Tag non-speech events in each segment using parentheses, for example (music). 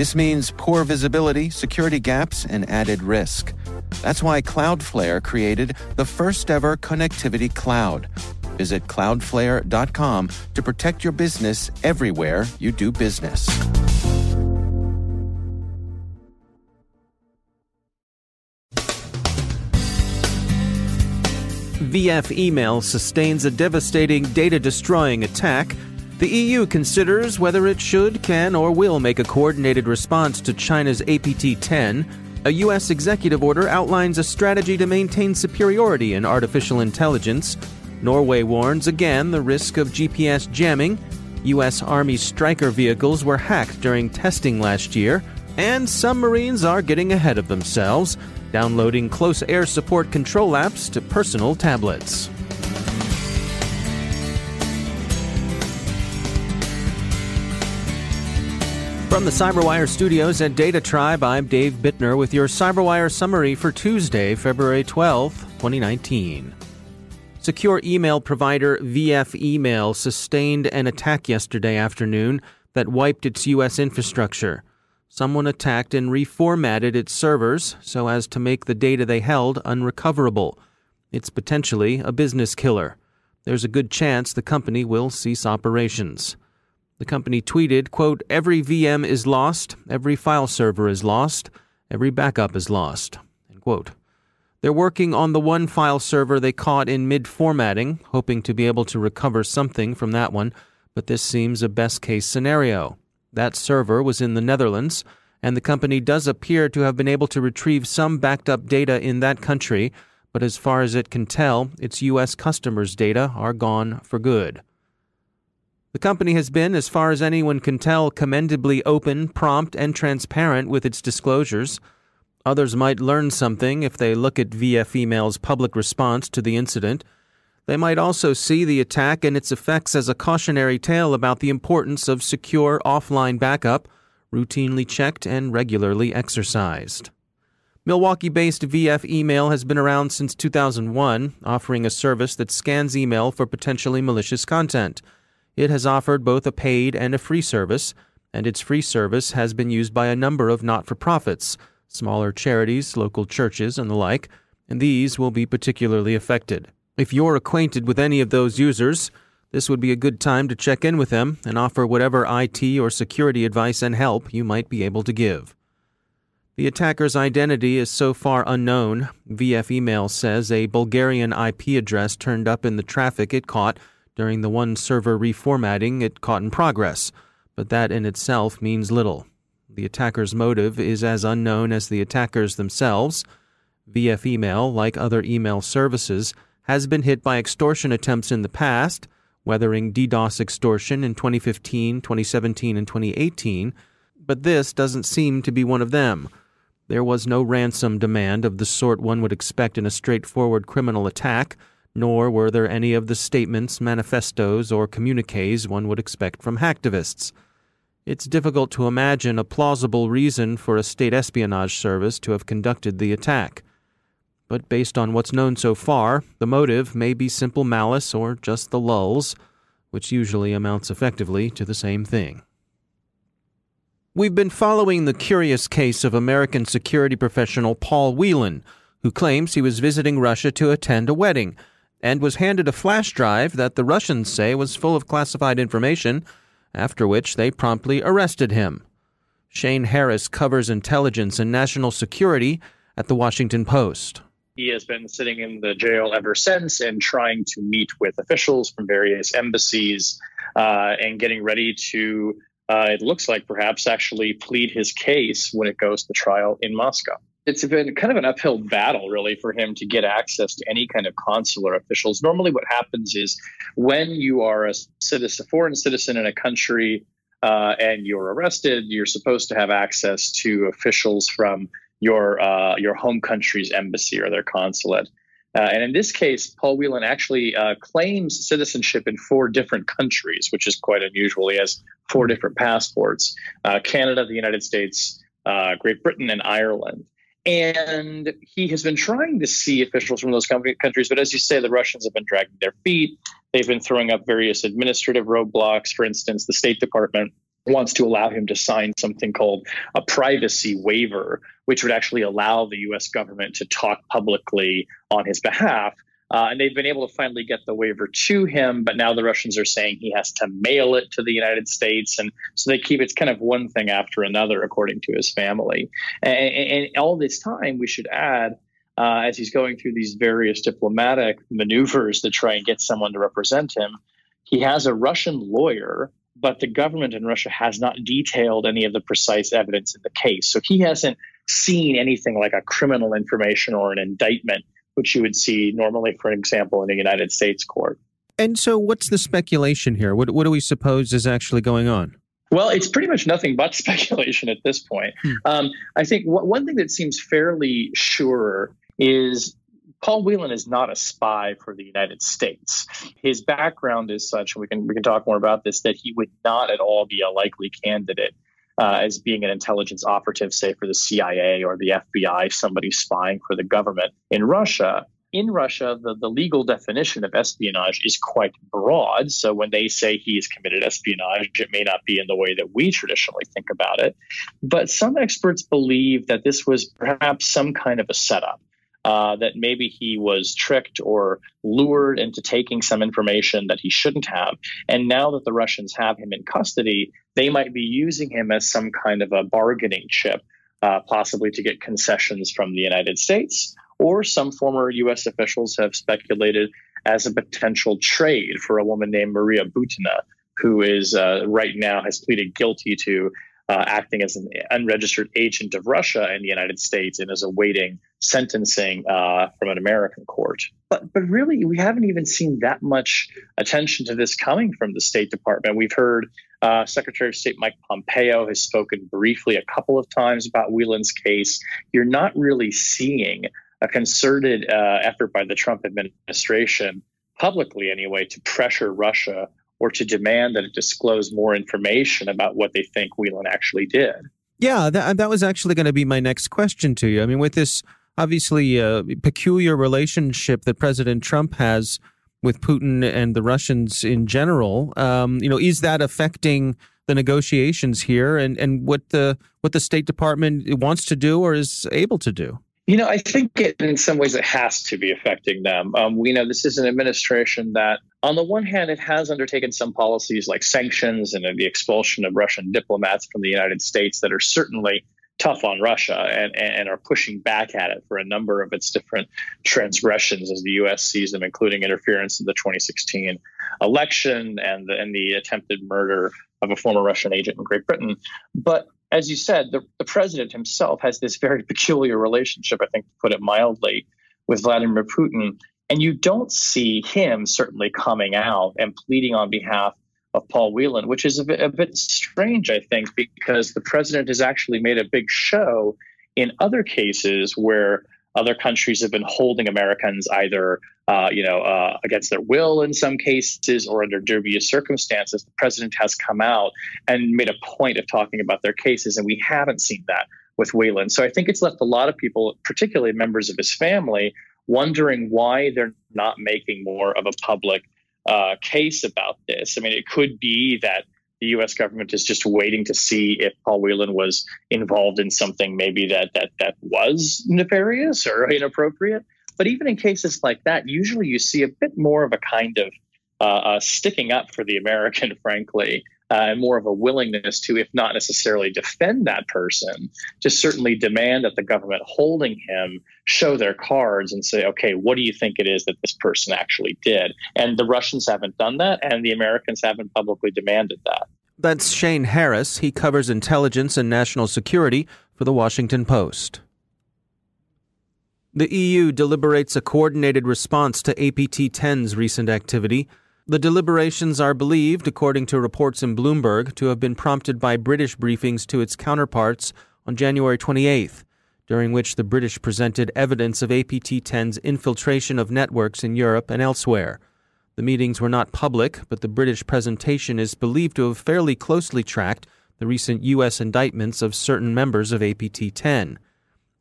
This means poor visibility, security gaps, and added risk. That's why Cloudflare created the first ever connectivity cloud. Visit cloudflare.com to protect your business everywhere you do business. VF email sustains a devastating data destroying attack the EU considers whether it should, can, or will make a coordinated response to China's APT 10. A U.S. executive order outlines a strategy to maintain superiority in artificial intelligence. Norway warns again the risk of GPS jamming. U.S. Army Stryker vehicles were hacked during testing last year. And some Marines are getting ahead of themselves, downloading close air support control apps to personal tablets. From the CyberWire studios at Data Tribe, I'm Dave Bittner with your CyberWire summary for Tuesday, February 12, 2019. Secure email provider VF Email sustained an attack yesterday afternoon that wiped its U.S. infrastructure. Someone attacked and reformatted its servers so as to make the data they held unrecoverable. It's potentially a business killer. There's a good chance the company will cease operations. The company tweeted, quote, Every VM is lost, every file server is lost, every backup is lost. End quote. They're working on the one file server they caught in mid formatting, hoping to be able to recover something from that one, but this seems a best case scenario. That server was in the Netherlands, and the company does appear to have been able to retrieve some backed up data in that country, but as far as it can tell, its U.S. customers' data are gone for good. The company has been, as far as anyone can tell, commendably open, prompt, and transparent with its disclosures. Others might learn something if they look at VF Email's public response to the incident. They might also see the attack and its effects as a cautionary tale about the importance of secure offline backup, routinely checked and regularly exercised. Milwaukee based VF Email has been around since 2001, offering a service that scans email for potentially malicious content. It has offered both a paid and a free service, and its free service has been used by a number of not for profits, smaller charities, local churches, and the like, and these will be particularly affected. If you're acquainted with any of those users, this would be a good time to check in with them and offer whatever IT or security advice and help you might be able to give. The attacker's identity is so far unknown. VF Email says a Bulgarian IP address turned up in the traffic it caught during the one server reformatting it caught in progress, but that in itself means little. The attacker's motive is as unknown as the attackers themselves. VF Email, like other email services, has been hit by extortion attempts in the past, weathering DDoS extortion in 2015, 2017, and 2018, but this doesn't seem to be one of them. There was no ransom demand of the sort one would expect in a straightforward criminal attack, nor were there any of the statements, manifestos, or communiques one would expect from hacktivists. It's difficult to imagine a plausible reason for a state espionage service to have conducted the attack. But based on what's known so far, the motive may be simple malice or just the lulz, which usually amounts effectively to the same thing. We've been following the curious case of American security professional Paul Whelan, who claims he was visiting Russia to attend a wedding and was handed a flash drive that the Russians say was full of classified information, after which they promptly arrested him. Shane Harris covers intelligence and national security at the Washington Post. He has been sitting in the jail ever since and trying to meet with officials from various embassies uh, and getting ready to, uh, it looks like perhaps actually plead his case when it goes to trial in Moscow it's been kind of an uphill battle really for him to get access to any kind of consular officials normally what happens is when you are a citizen foreign citizen in a country uh, and you're arrested you're supposed to have access to officials from your uh, your home country's embassy or their consulate. Uh, and in this case, Paul Whelan actually uh, claims citizenship in four different countries, which is quite unusual. He has four different passports uh, Canada, the United States, uh, Great Britain, and Ireland. And he has been trying to see officials from those countries, but as you say, the Russians have been dragging their feet. They've been throwing up various administrative roadblocks. For instance, the State Department wants to allow him to sign something called a privacy waiver, which would actually allow the US government to talk publicly on his behalf. Uh, and they've been able to finally get the waiver to him, but now the Russians are saying he has to mail it to the United States. And so they keep it's kind of one thing after another, according to his family. And, and all this time, we should add, uh, as he's going through these various diplomatic maneuvers to try and get someone to represent him, he has a Russian lawyer but the government in Russia has not detailed any of the precise evidence in the case. So he hasn't seen anything like a criminal information or an indictment, which you would see normally, for example, in a United States court. And so, what's the speculation here? What, what do we suppose is actually going on? Well, it's pretty much nothing but (laughs) speculation at this point. Hmm. Um, I think w- one thing that seems fairly sure is Paul Whelan is not a spy for the United States. His background is such, and we can we can talk more about this, that he would not at all be a likely candidate uh, as being an intelligence operative, say for the CIA or the FBI, somebody spying for the government in Russia. In Russia, the, the legal definition of espionage is quite broad. So when they say he has committed espionage, it may not be in the way that we traditionally think about it. But some experts believe that this was perhaps some kind of a setup uh, that maybe he was tricked or lured into taking some information that he shouldn't have. And now that the Russians have him in custody, they might be using him as some kind of a bargaining chip, uh, possibly to get concessions from the United States. Or some former U.S. officials have speculated as a potential trade for a woman named Maria Butina, who is uh, right now has pleaded guilty to uh, acting as an unregistered agent of Russia in the United States and is awaiting sentencing uh, from an American court. But but really, we haven't even seen that much attention to this coming from the State Department. We've heard uh, Secretary of State Mike Pompeo has spoken briefly a couple of times about Whelan's case. You're not really seeing a concerted uh, effort by the Trump administration, publicly anyway, to pressure Russia or to demand that it disclose more information about what they think Whelan actually did. Yeah, that, that was actually going to be my next question to you. I mean, with this obviously uh, peculiar relationship that President Trump has with Putin and the Russians in general, um, you know, is that affecting the negotiations here and, and what the what the State Department wants to do or is able to do? You know, I think it, in some ways it has to be affecting them. Um, we know this is an administration that, on the one hand, it has undertaken some policies like sanctions and the expulsion of Russian diplomats from the United States that are certainly tough on Russia and, and are pushing back at it for a number of its different transgressions as the U.S. sees them, including interference in the 2016 election and the, and the attempted murder of a former Russian agent in Great Britain. But as you said, the, the president himself has this very (laughs) peculiar relationship, I think, to put it mildly, with Vladimir Putin. And you don't see him certainly coming out and pleading on behalf of Paul Whelan, which is a bit, a bit strange, I think, because the president has actually made a big show in other cases where other countries have been holding Americans either, uh, you know, uh, against their will in some cases or under dubious circumstances. The president has come out and made a point of talking about their cases, and we haven't seen that with Whelan. So I think it's left a lot of people, particularly members of his family, wondering why they're not making more of a public uh, case about this. I mean, it could be that the U.S. government is just waiting to see if Paul Whelan was involved in something maybe that that that was nefarious or inappropriate. But even in cases like that, usually you see a bit more of a kind of uh, uh, sticking up for the American, (laughs) frankly, uh, and more of a willingness to, if not necessarily defend that person, to certainly demand that the government holding him show their cards and say, okay, what do you think it is that this person actually did? And the Russians haven't done that, and the Americans haven't publicly demanded that. That's Shane Harris. He covers intelligence and national security for the Washington Post. The EU deliberates a coordinated response to APT 10's recent activity. The deliberations are believed, according to reports in Bloomberg, to have been prompted by British briefings to its counterparts on January 28th. during which the British presented evidence of APT 10's infiltration of networks in Europe and elsewhere. The meetings were not public, but the British presentation is believed to have fairly closely tracked the recent U.S. indictments of certain members of APT 10.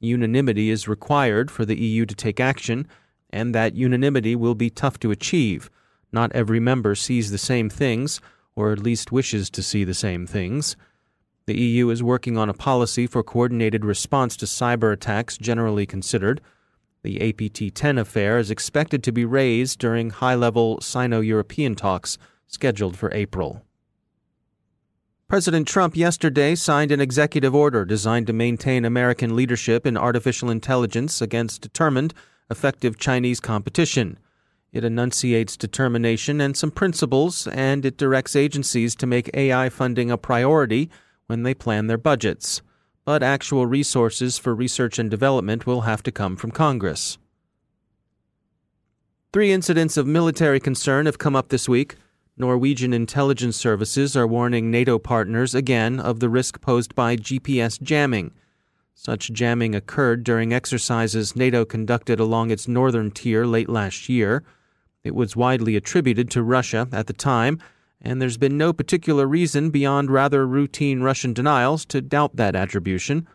Unanimity is required for the EU to take action, and that unanimity will be tough to achieve. Not every member sees the same things, or at least wishes to see the same things. The EU is working on a policy for coordinated response to cyber attacks generally considered. The APT 10 affair is expected to be raised during high level Sino European talks scheduled for April. President Trump yesterday signed an executive order designed to maintain American leadership in artificial intelligence against determined, effective Chinese competition. It enunciates determination and some principles, and it directs agencies to make AI funding a priority when they plan their budgets but actual resources for research and development will have to come from Congress. Three incidents of military concern have come up this week. Norwegian intelligence services are warning NATO partners again of the risk posed by GPS jamming. Such jamming occurred during exercises NATO conducted along its northern tier late last year. It was widely attributed to Russia at the time and there's been no particular reason beyond rather routine Russian denials to doubt that attribution.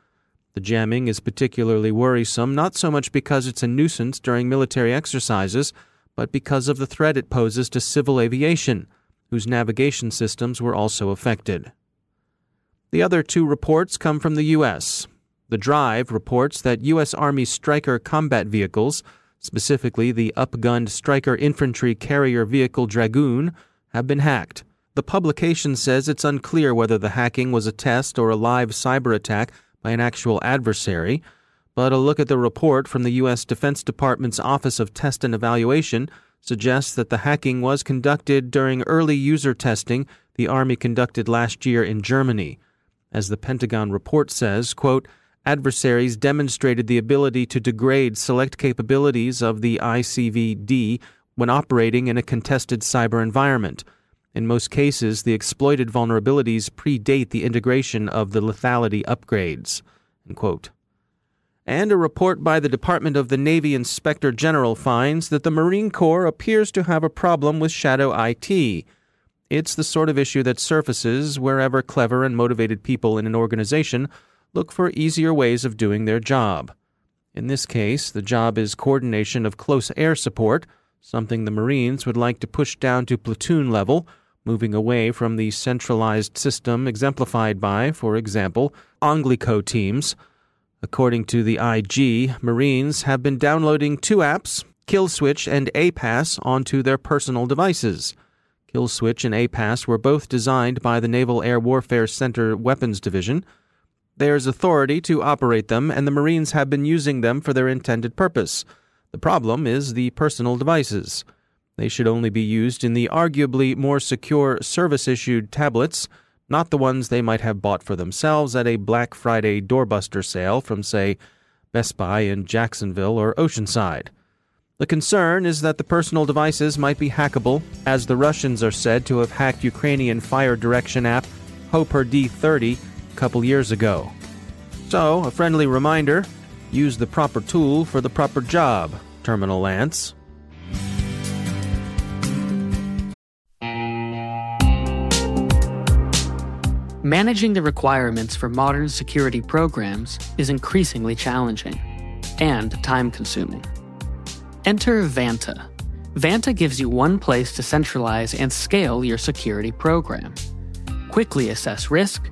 The jamming is particularly worrisome not so much because it's a nuisance during military exercises, but because of the threat it poses to civil aviation, whose navigation systems were also affected. The other two reports come from the U.S. The Drive reports that U.S. Army Stryker combat vehicles, specifically the upgunned Stryker infantry carrier vehicle Dragoon, have been hacked. The publication says it's unclear whether the hacking was a test or a live cyber attack by an actual adversary, but a look at the report from the U.S. Defense Department's Office of Test and Evaluation suggests that the hacking was conducted during early user testing the Army conducted last year in Germany. As the Pentagon report says, quote, adversaries demonstrated the ability to degrade select capabilities of the ICVD when operating in a contested cyber environment. In most cases, the exploited vulnerabilities predate the integration of the lethality upgrades. And a report by the Department of the Navy Inspector General finds that the Marine Corps appears to have a problem with shadow IT. It's the sort of issue that surfaces wherever clever and motivated people in an organization look for easier ways of doing their job. In this case, the job is coordination of close air support something the Marines would like to push down to platoon level, moving away from the centralized system exemplified by, for example, Anglico teams. According to the IG, Marines have been downloading two apps, Killswitch and APASS, onto their personal devices. Killswitch and APASS were both designed by the Naval Air Warfare Center Weapons Division. There's authority to operate them, and the Marines have been using them for their intended purpose the problem is the personal devices. They should only be used in the arguably more secure service issued tablets, not the ones they might have bought for themselves at a Black Friday doorbuster sale from, say, Best Buy in Jacksonville or Oceanside. The concern is that the personal devices might be hackable, as the Russians are said to have hacked Ukrainian fire direction app Hoper D30 couple years ago. So, a friendly reminder Use the proper tool for the proper job, Terminal Lance. Managing the requirements for modern security programs is increasingly challenging and time consuming. Enter Vanta. Vanta gives you one place to centralize and scale your security program. Quickly assess risk,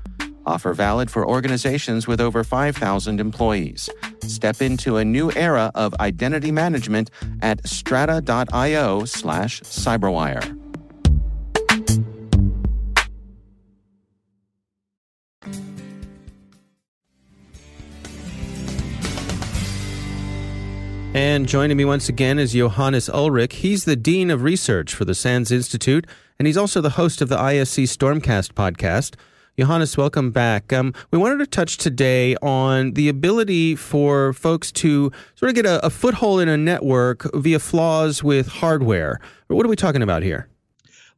Offer valid for organizations with over 5,000 employees. Step into a new era of identity management at strata.io slash cyberwire. And joining me once again is Johannes Ulrich. He's the Dean of Research for the SANS Institute, and he's also the host of the ISC Stormcast podcast. Johannes, welcome back. Um, we wanted to touch today on the ability for folks to sort of get a, a foothold in a network via flaws with hardware. What are we talking about here?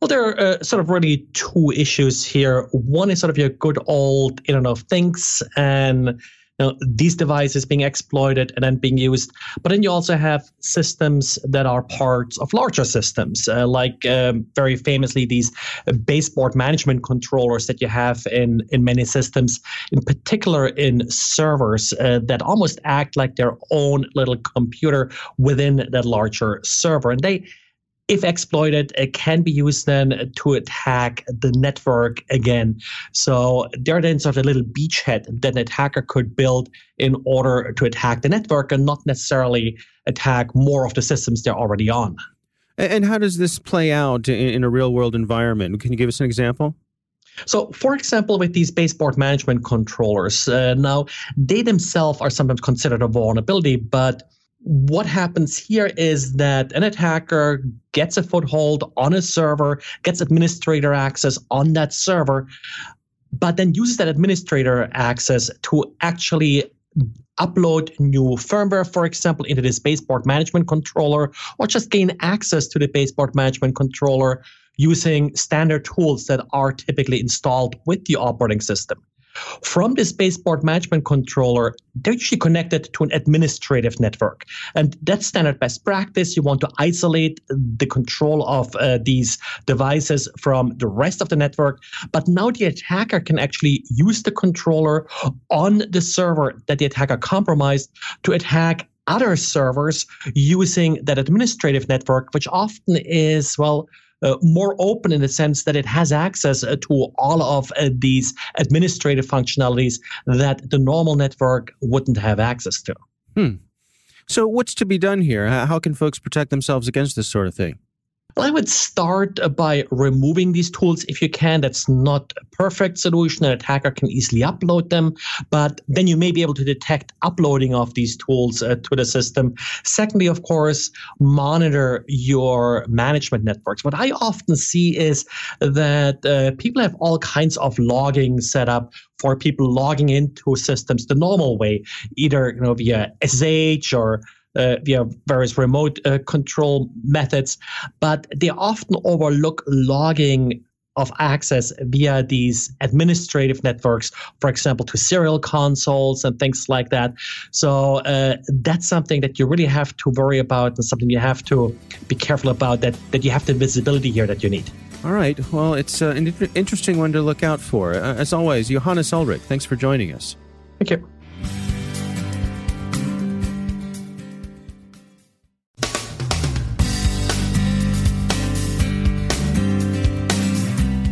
Well, there are uh, sort of really two issues here. One is sort of your good old Internet of Things and know, these devices being exploited and then being used. But then you also have systems that are parts of larger systems, uh, like um, very famously these baseboard management controllers that you have in, in many systems, in particular in servers uh, that almost act like their own little computer within that larger server. And they if exploited, it can be used then to attack the network again. So they're then sort of a little beachhead that an attacker could build in order to attack the network and not necessarily attack more of the systems they're already on. And how does this play out in a real world environment? Can you give us an example? So, for example, with these baseboard management controllers, uh, now they themselves are sometimes considered a vulnerability, but what happens here is that an attacker gets a foothold on a server, gets administrator access on that server, but then uses that administrator access to actually upload new firmware, for example, into this baseboard management controller, or just gain access to the baseboard management controller using standard tools that are typically installed with the operating system. From this baseboard management controller, they're usually connected to an administrative network. And that's standard best practice. You want to isolate the control of uh, these devices from the rest of the network. But now the attacker can actually use the controller on the server that the attacker compromised to attack other servers using that administrative network, which often is, well, uh, more open in the sense that it has access uh, to all of uh, these administrative functionalities that the normal network wouldn't have access to. Hmm. So, what's to be done here? How can folks protect themselves against this sort of thing? Well, I would start by removing these tools if you can. That's not a perfect solution. An attacker can easily upload them, but then you may be able to detect uploading of these tools uh, to the system. Secondly, of course, monitor your management networks. What I often see is that uh, people have all kinds of logging set up for people logging into systems the normal way, either you know via SSH or via various remote uh, control methods, but they often overlook logging of access via these administrative networks, for example, to serial consoles and things like that. So uh, that's something that you really have to worry about and something you have to be careful about that, that you have the visibility here that you need. All right. Well, it's uh, an interesting one to look out for. Uh, as always, Johannes Ulrich, thanks for joining us. Thank you.